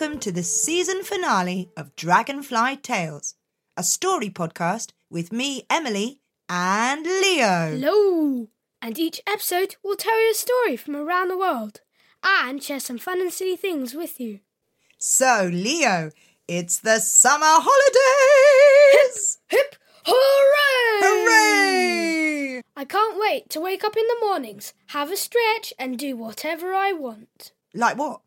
welcome to the season finale of Dragonfly Tales, a story podcast with me, Emily, and Leo. Hello! And each episode will tell you a story from around the world and share some fun and silly things with you. So, Leo, it's the summer holidays! Hip hooray! Hooray! I can't wait to wake up in the mornings, have a stretch, and do whatever I want. Like what?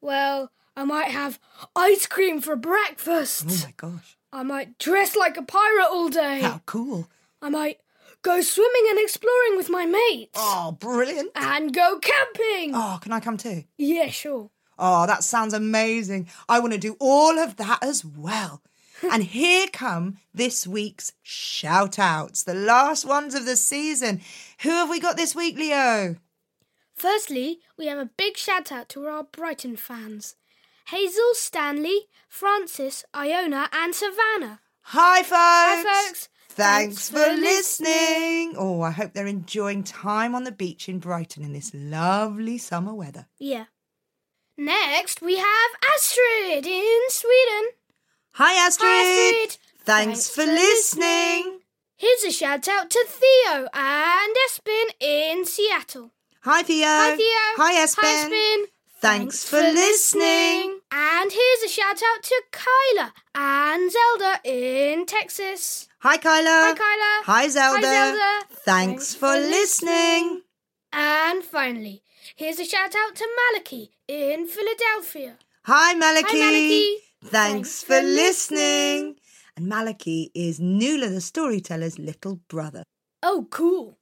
Well, I might have ice cream for breakfast. Oh my gosh. I might dress like a pirate all day. How cool. I might go swimming and exploring with my mates. Oh, brilliant. And go camping. Oh, can I come too? Yeah, sure. Oh, that sounds amazing. I want to do all of that as well. and here come this week's shout outs, the last ones of the season. Who have we got this week, Leo? Firstly, we have a big shout out to our Brighton fans Hazel, Stanley, Francis, Iona, and Savannah. Hi, folks. Hi, folks. Thanks, for listening. Oh, I hope they're enjoying time on the beach in Brighton in this lovely summer weather. Yeah. Next, we have Astrid in Sweden. Hi, Astrid. Hi, Astrid. Thanks, for, listening. Here's a shout out to Theo and Espen in Seattle. Hi, Theo. Hi, Theo. Hi, Espen. Hi, Espen. Thanks, for, listening. And here's a shout out to Kyla and Zelda in Texas. Hi, Kyla. Hi, Kyla. Hi, Zelda. Hi, Zelda. Thanks, Thanks for, listening. And finally, here's a shout out to Maliki in Philadelphia. Hi, Maliki. Hi, Maliki. Thanks, Thanks for for listening. And Maliki is Nula the storyteller's little brother. Oh, cool.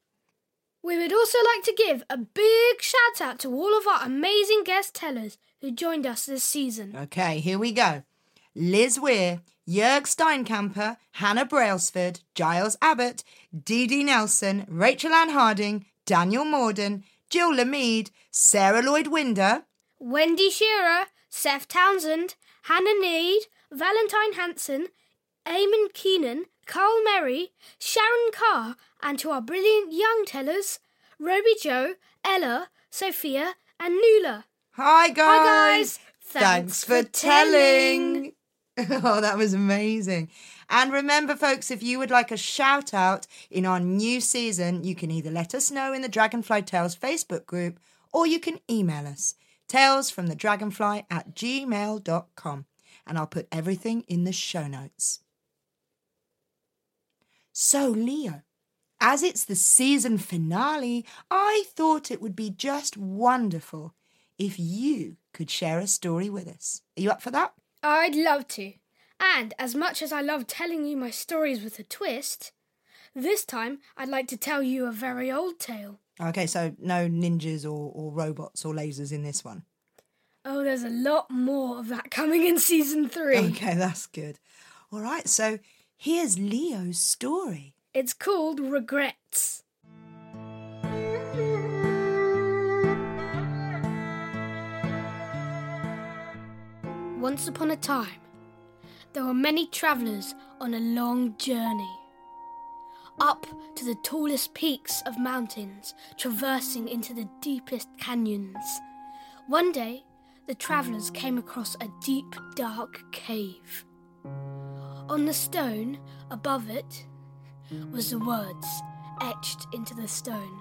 We would also like to give a big shout out to all of our amazing guest tellers who joined us this season. Okay, here we go. Liz Weir, Jörg Steinkamper, Hannah Brailsford, Giles Abbott, Dee Dee Nelson, Rachel Ann Harding, Daniel Morden, Jill Lamede, Sarah Lloyd Winder, Wendy Shearer, Seth Townsend, Hannah Need, Valentine Hanson, Eamon Keenan, Carl Merry, Sharon Carr, and to our brilliant young tellers, Roby Joe, Ella, Sophia, and Nula. Hi guys. Hi, guys. Thanks, for telling. oh, that was amazing. And remember, folks, if you would like a shout out in our new season, you can either let us know in the Dragonfly Tales Facebook group or you can email us talesfromthedragonfly at gmail.com and I'll put everything in the show notes. So, Leo, as it's the season finale, I thought it would be just wonderful if you could share a story with us. Are you up for that? I'd love to. And as much as I love telling you my stories with a twist, this time I'd like to tell you a very old tale. Okay, so no ninjas or, or robots or lasers in this one. Oh, there's a lot more of that coming in season three. Okay, that's good. All right, so here's Leo's story. It's called Regrets. Once upon a time, there were many travellers on a long journey. Up to the tallest peaks of mountains, traversing into the deepest canyons. One day, the travellers came across a deep, dark cave. On the stone above it was the words etched into the stone.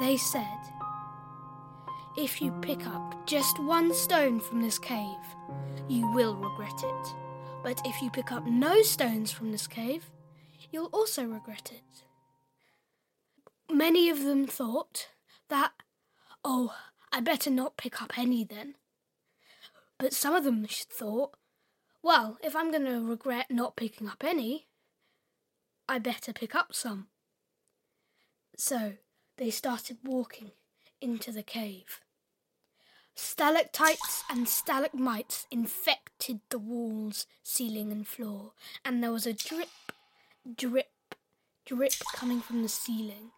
They said, If you pick up just one stone from this cave, you will regret it. But if you pick up no stones from this cave, you'll also regret it. Many of them thought that, oh, I better not pick up any then. But some of them thought, well, if I'm going to regret not picking up any, I better pick up some. So they started walking into the cave. Stalactites and stalagmites infected the walls, ceiling, and floor, and there was a drip, drip, drip coming from the ceiling.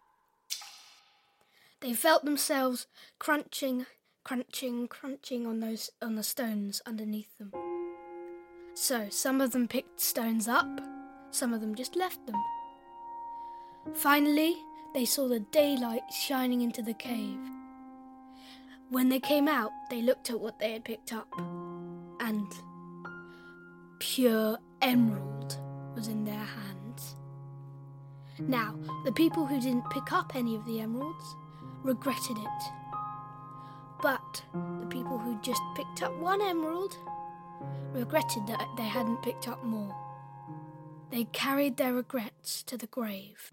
They felt themselves crunching, crunching, crunching on those on the stones underneath them. So some of them picked stones up, some of them just left them. Finally, they saw the daylight shining into the cave. When they came out, they looked at what they had picked up, and pure emerald was in their hands. Now, the people who didn't pick up any of the emeralds regretted it. But the people who just picked up one emerald regretted that they hadn't picked up more. They carried their regrets to the grave.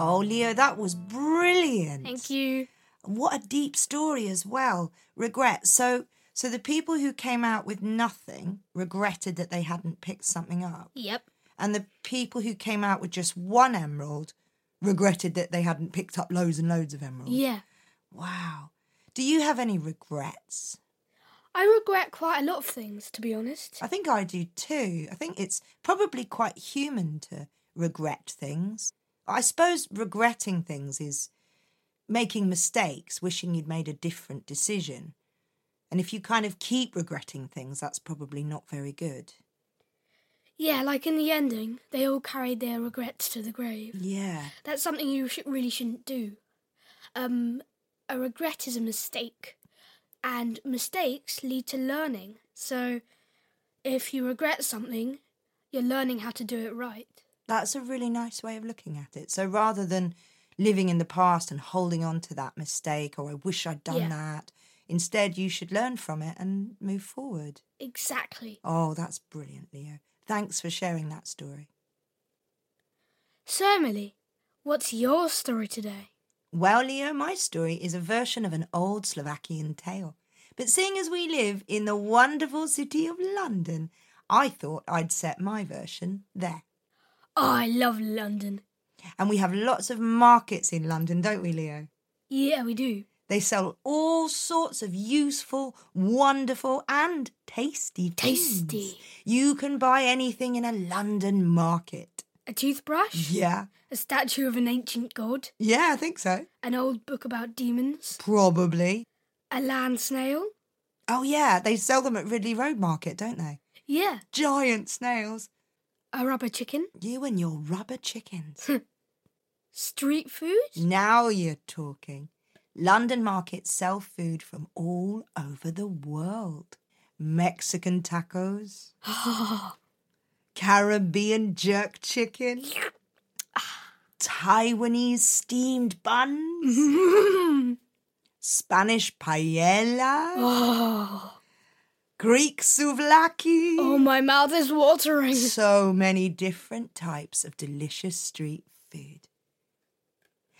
Oh, Leo, that was brilliant. Thank you. What a deep story as well. Regret. So, so the people who came out with nothing regretted that they hadn't picked something up, Yep. and the people who came out with just one emerald regretted that they hadn't picked up loads and loads of emeralds. Yeah. Wow. Do you have any regrets? I regret quite a lot of things, to be honest. I think I do too. I think it's probably quite human to regret things. I suppose regretting things is making mistakes, wishing you'd made a different decision. And if you kind of keep regretting things, that's probably not very good. Yeah, like in the ending, they all carried their regrets to the grave. Yeah. That's something you sh- really shouldn't do. Um, a regret is a mistake, and mistakes lead to learning. So, if you regret something, you're learning how to do it right. That's a really nice way of looking at it. So rather than living in the past and holding on to that mistake or I wish I'd done Yeah. that, instead you should learn from it and move forward. Exactly. Oh, that's brilliant, Leo. Thanks for sharing that story. So, Emily, what's your story today? Well, Leo, my story is a version of an old Slovakian tale. But seeing as we live in the wonderful city of London, I thought I'd set my version there. Oh, I love London. And we have lots of markets in London, don't we, Leo? Yeah, we do. They sell all sorts of useful, wonderful, and tasty things. Tasty. You can buy anything in a London market. A toothbrush? Yeah. A statue of an ancient god? Yeah, I think so. An old book about demons? Probably. A land snail? Oh, yeah, they sell them at Ridley Road Market, don't they? Yeah. Giant snails. A rubber chicken? You and your rubber chickens. Street food? now you're talking. London markets sell food from all over the world. Mexican tacos, Caribbean jerk chicken, Taiwanese steamed buns, Spanish paella, oh. Greek souvlaki. oh, my mouth is watering. so many different types of delicious street food.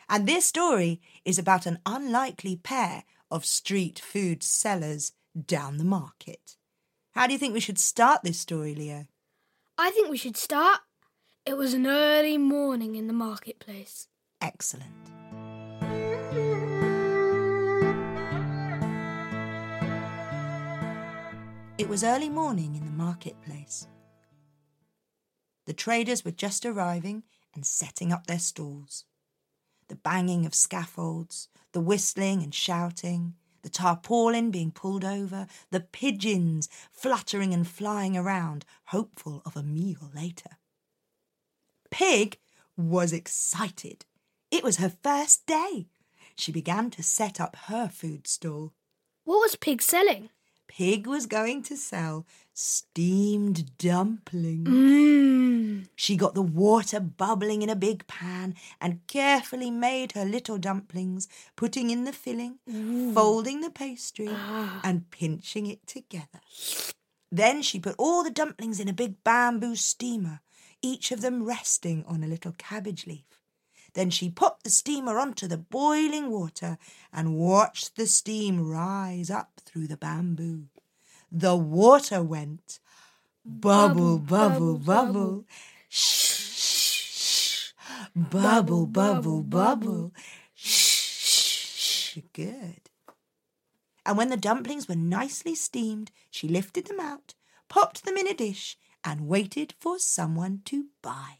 And this story is about an unlikely pair of street food sellers down the market. How do you think we should start this story, Leo? I think we should start. It was an early morning in the marketplace. Excellent. It was early morning in the marketplace. The traders were just arriving and setting up their stalls. The banging of scaffolds, the whistling and shouting, the tarpaulin being pulled over, the pigeons fluttering and flying around, hopeful of a meal later. Pig was excited. It was her first day. She began to set up her food stall. What was Pig selling? Pig was going to sell steamed dumplings. Mmm. She got the water bubbling in a big pan and carefully made her little dumplings, putting in the filling, folding the pastry, ah. and pinching it together. Then she put all the dumplings in a big bamboo steamer, each of them resting on a little cabbage leaf. Then she put the steamer onto the boiling water and watched the steam rise up through the bamboo. The water went bubble, bubble, bubble. Shh, shh, shh. Bubble, bubble, bubble. Shh, shh, shh. Good. And when the dumplings were nicely steamed, she lifted them out, popped them in a dish, and waited for someone to buy.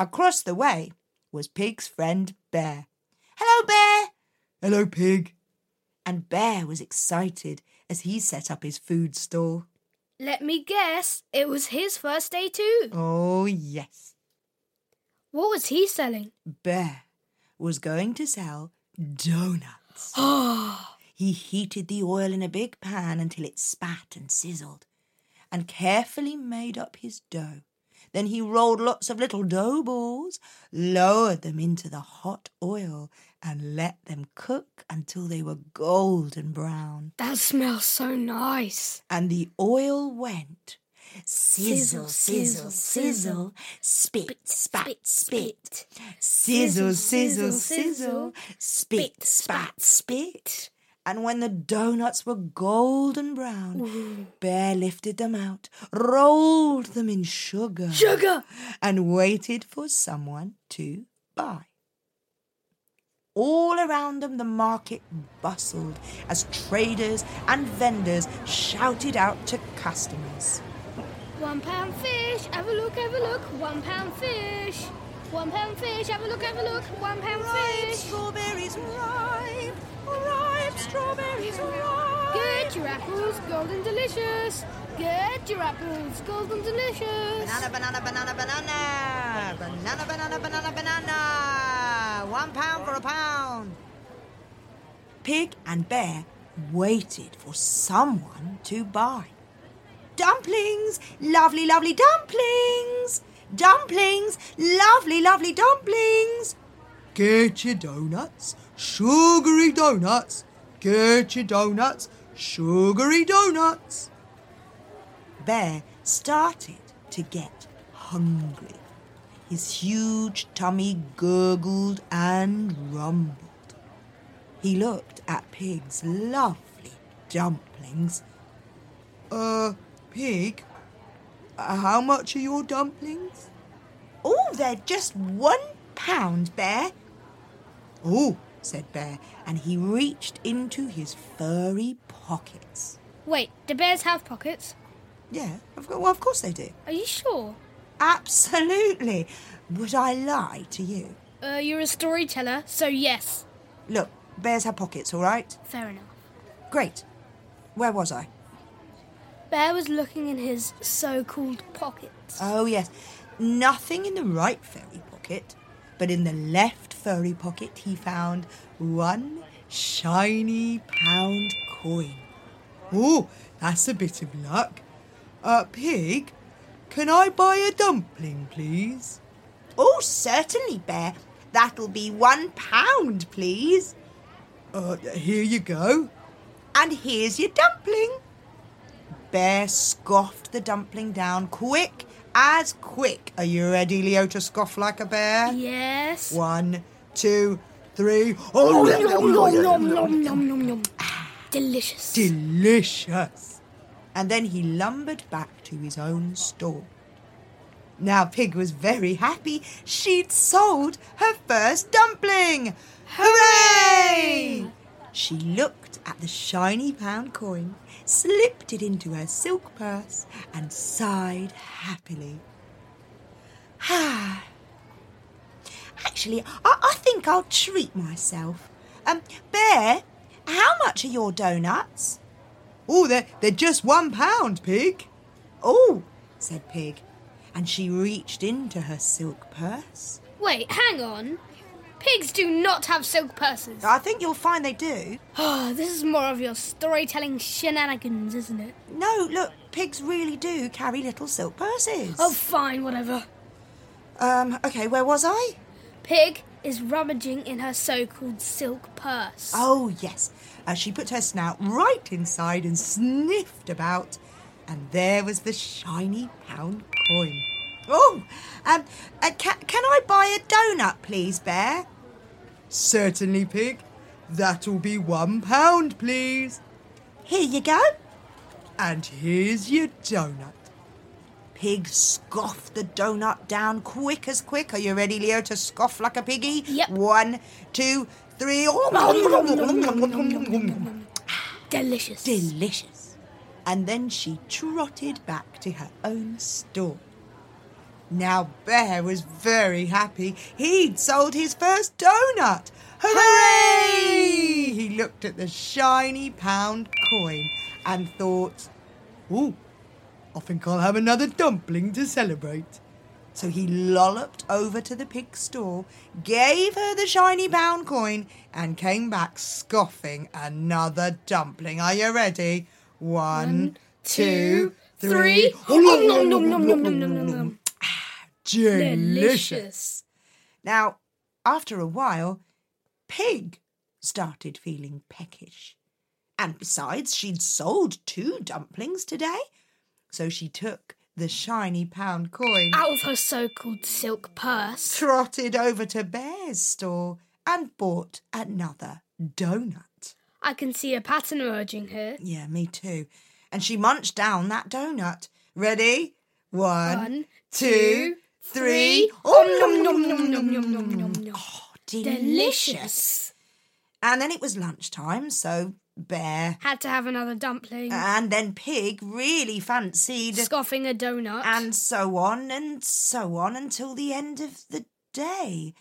Across the way was Pig's friend Bear. Hello, Bear! Hello, Pig. And Bear was excited as he set up his food stall. Let me guess, it was his first day too. Oh, yes. What was he selling? Bear was going to sell donuts. he heated the oil in a big pan until it spat and sizzled, and carefully made up his dough. Then he rolled lots of little dough balls, lowered them into the hot oil, and let them cook until they were golden brown. That smells so nice. And the oil went sizzle, sizzle, sizzle, spit, spat, spit, sizzle, sizzle, sizzle, spit, spat, spit. And when the donuts were golden brown, Bear lifted them out, rolled them in sugar, Sugar! and waited for someone to buy. All around them, the market bustled as traders and vendors shouted out to customers. One pound fish, have a look, have a look. One pound fish. One pound fish, have a look, have a look. One pound fish. strawberries ripe, ripe strawberries ripe. Get your apples, golden delicious. Get your apples, golden delicious. Banana, banana, banana, banana. Banana, banana, banana, banana. One pound for a pound. Pig and Bear waited for someone to buy. Dumplings, lovely, lovely dumplings. Dumplings, lovely, lovely dumplings. Get your donuts, sugary donuts. Get your donuts, sugary donuts. Bear started to get hungry. His huge tummy gurgled and rumbled. He looked at Pig's lovely dumplings. Uh, Pig, how much are your dumplings? Oh, they're just one pound, Bear. Oh, said Bear, and he reached into his furry pockets. Wait, do bears have pockets? Yeah, of, well, of course they do. Are you sure? Absolutely. Would I lie to you? Uh, you're a storyteller, so yes. Look, bears have pockets, all right? Fair enough. Great. Where was I? Bear was looking in his so called pockets. Oh, yes. Nothing in the right furry pocket, but in the left furry pocket he found one shiny pound coin. Oh, that's a bit of luck. Uh, Pig, can I buy a dumpling, please? Oh, certainly, Bear. That'll be one pound, please. Uh, here you go. And here's your dumpling. Bear scoffed the dumpling down quick as quick. Are you ready, Leo, to scoff like a bear? Yes. One, two, three. Oh, oh Nom, nom, nom, nom, nom, nom, nom. Delicious. delicious. And then he lumbered back to his own stall. Now Pig was very happy. She'd sold her first dumpling. Hooray! She looked at the shiny pound coin, slipped it into her silk purse, and sighed happily. Ah. Actually, I, I think I'll treat myself. Um, Bear, how much are your donuts? Oh, they're, they're just one pound, Pig. Oh, said Pig, and she reached into her silk purse. Wait, hang on. Pigs do not have silk purses. I think you'll find they do. Oh, this is more of your storytelling shenanigans, isn't it? No, look, pigs really do carry little silk purses. Oh, fine, whatever. Um, okay, where was I? Pig is rummaging in her so called silk purse. Oh, yes. Uh, she put her snout right inside and sniffed about, and there was the shiny pound coin. Oh, um, uh, ca- can I buy a donut, please, Bear? Certainly, Pig. That'll be one pound, please. Here you go. And here's your donut. Pig scoffed the donut down quick as quick. Are you ready, Leo, to scoff like a piggy? Yep. One, two, three. Delicious. Delicious. And then she trotted back to her own stall. Now Bear was very happy. He'd sold his first donut. Hooray! He looked at the shiny pound coin and thought, Ooh, I think I'll have another dumpling to celebrate. So he lolloped over to the pig stall, gave her the shiny pound coin, and came back scoffing another dumpling. Are you ready? One, two, three. Nom, nom, nom, nom, nom. Delicious. Now, after a while, Pig started feeling peckish. And besides, she'd sold two dumplings today. So she took the shiny pound coin, Out of her so called silk purse. trotted over to Bear's store, and bought another donut. I can see a pattern emerging here. Yeah, me too. And she munched down that donut. Ready? One, One, two, three. Three. Oh, Nom, nom, nom, nom, nom, nom, nom. Oh, delicious. Delicious. And then it was lunchtime, so Bear Had to have another dumpling. and then Pig really fancied, Scoffing a donut. and so on and so on until the end of the day.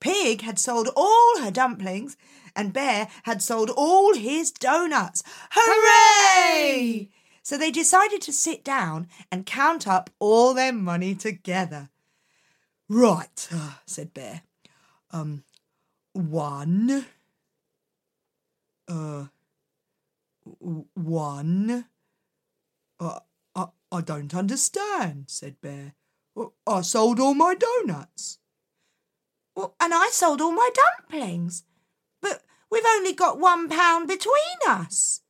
Pig had sold all her dumplings, and Bear had sold all his donuts. Hooray! So they decided to sit down and count up all their money together. Right, said Bear. Um, one. Uh, one. Uh, I, I don't understand, said Bear. I sold all my donuts. Well, and I sold all my dumplings. But we've only got one pound between us.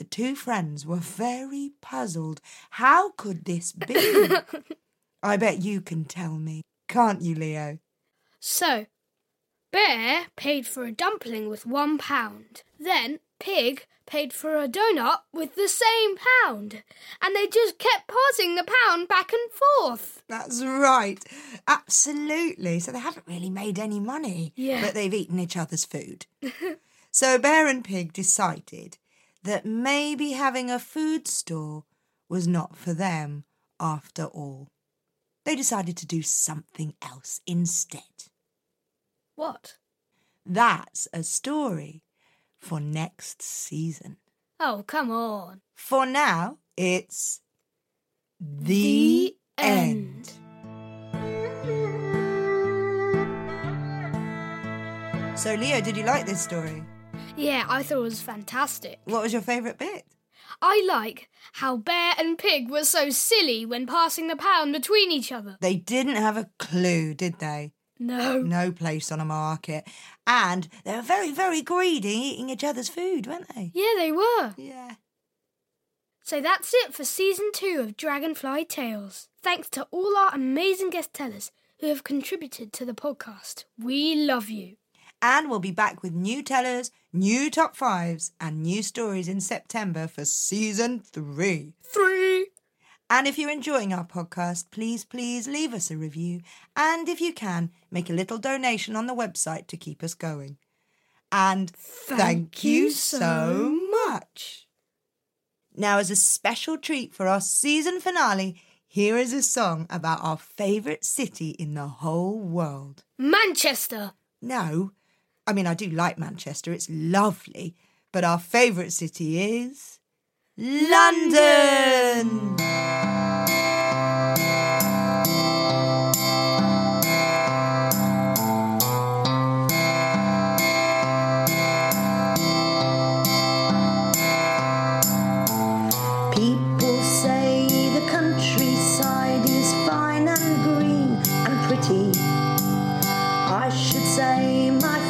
The two friends were very puzzled. How could this be? I bet you can tell me, can't you, Leo? So, Bear paid for a dumpling with one pound. Then Pig paid for a donut with the same pound. And they just kept passing the pound back and forth. That's right. Absolutely. So they haven't really made any money. Yeah. But they've eaten each other's food. so Bear and Pig decided that maybe having a food store was not for them after all. They decided to do something else instead. What? That's a story for next season. Oh, come on. For now, it's the, The end. So, Leo, did you like this story? Yeah, I thought it was fantastic. What was your favourite bit? I like how Bear and Pig were so silly when passing the pound between each other. They didn't have a clue, did they? No. No place on a market. And they were very, very greedy, eating each other's food, weren't they? Yeah, they were. Yeah. So that's it for season two of Dragonfly Tales. Thanks to all our amazing guest tellers who have contributed to the podcast. We love you. And we'll be back with new tellers, new top fives, and new stories in September for season three. Three. And if you're enjoying our podcast, please, please leave us a review. And if you can, make a little donation on the website to keep us going. And thank, you so much. Now, as a special treat for our season finale, here is a song about our favourite city in the whole world. Manchester. No, I mean, I do like Manchester, it's lovely, but our favourite city is. London! People say the countryside is fine and green and pretty. I should say my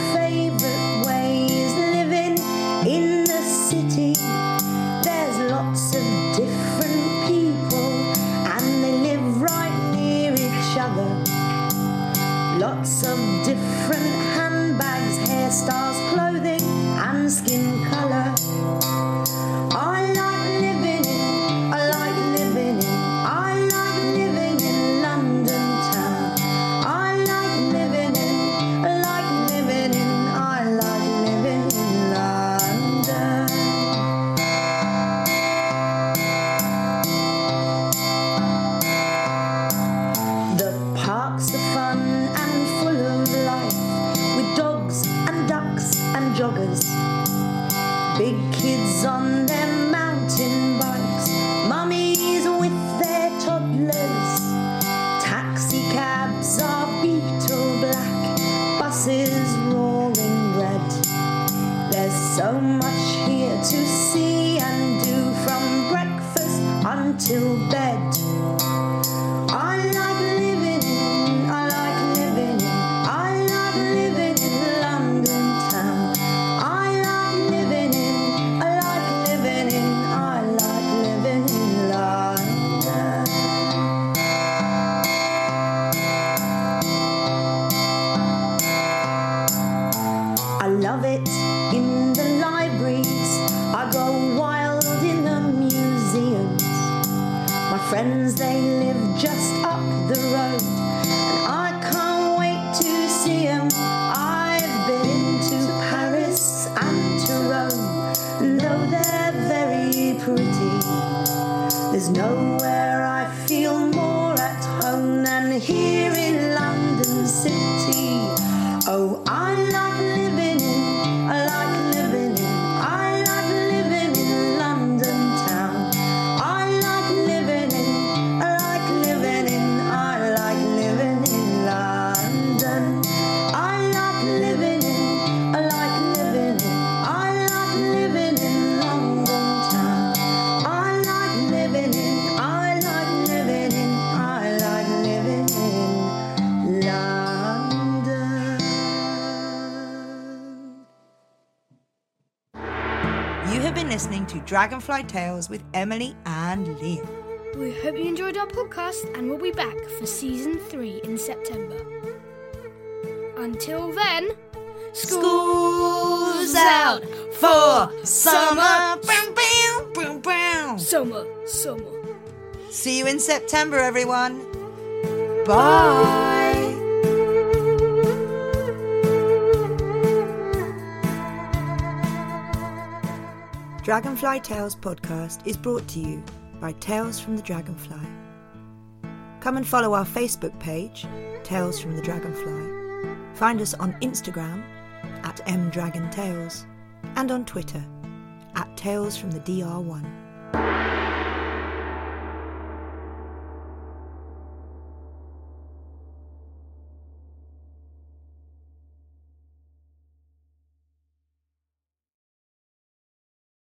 Dragonfly Tales with Emily and Liam. We hope you enjoyed our podcast and we'll be back for season three in September. Until then, school's out for summer. Summer, summer. See you in September, everyone. Bye. Dragonfly Tales podcast is brought to you by Tales from the Dragonfly. Come and follow our Facebook page, Tales from the Dragonfly. Find us on Instagram at mdragontales and on Twitter at Tales from the DR1.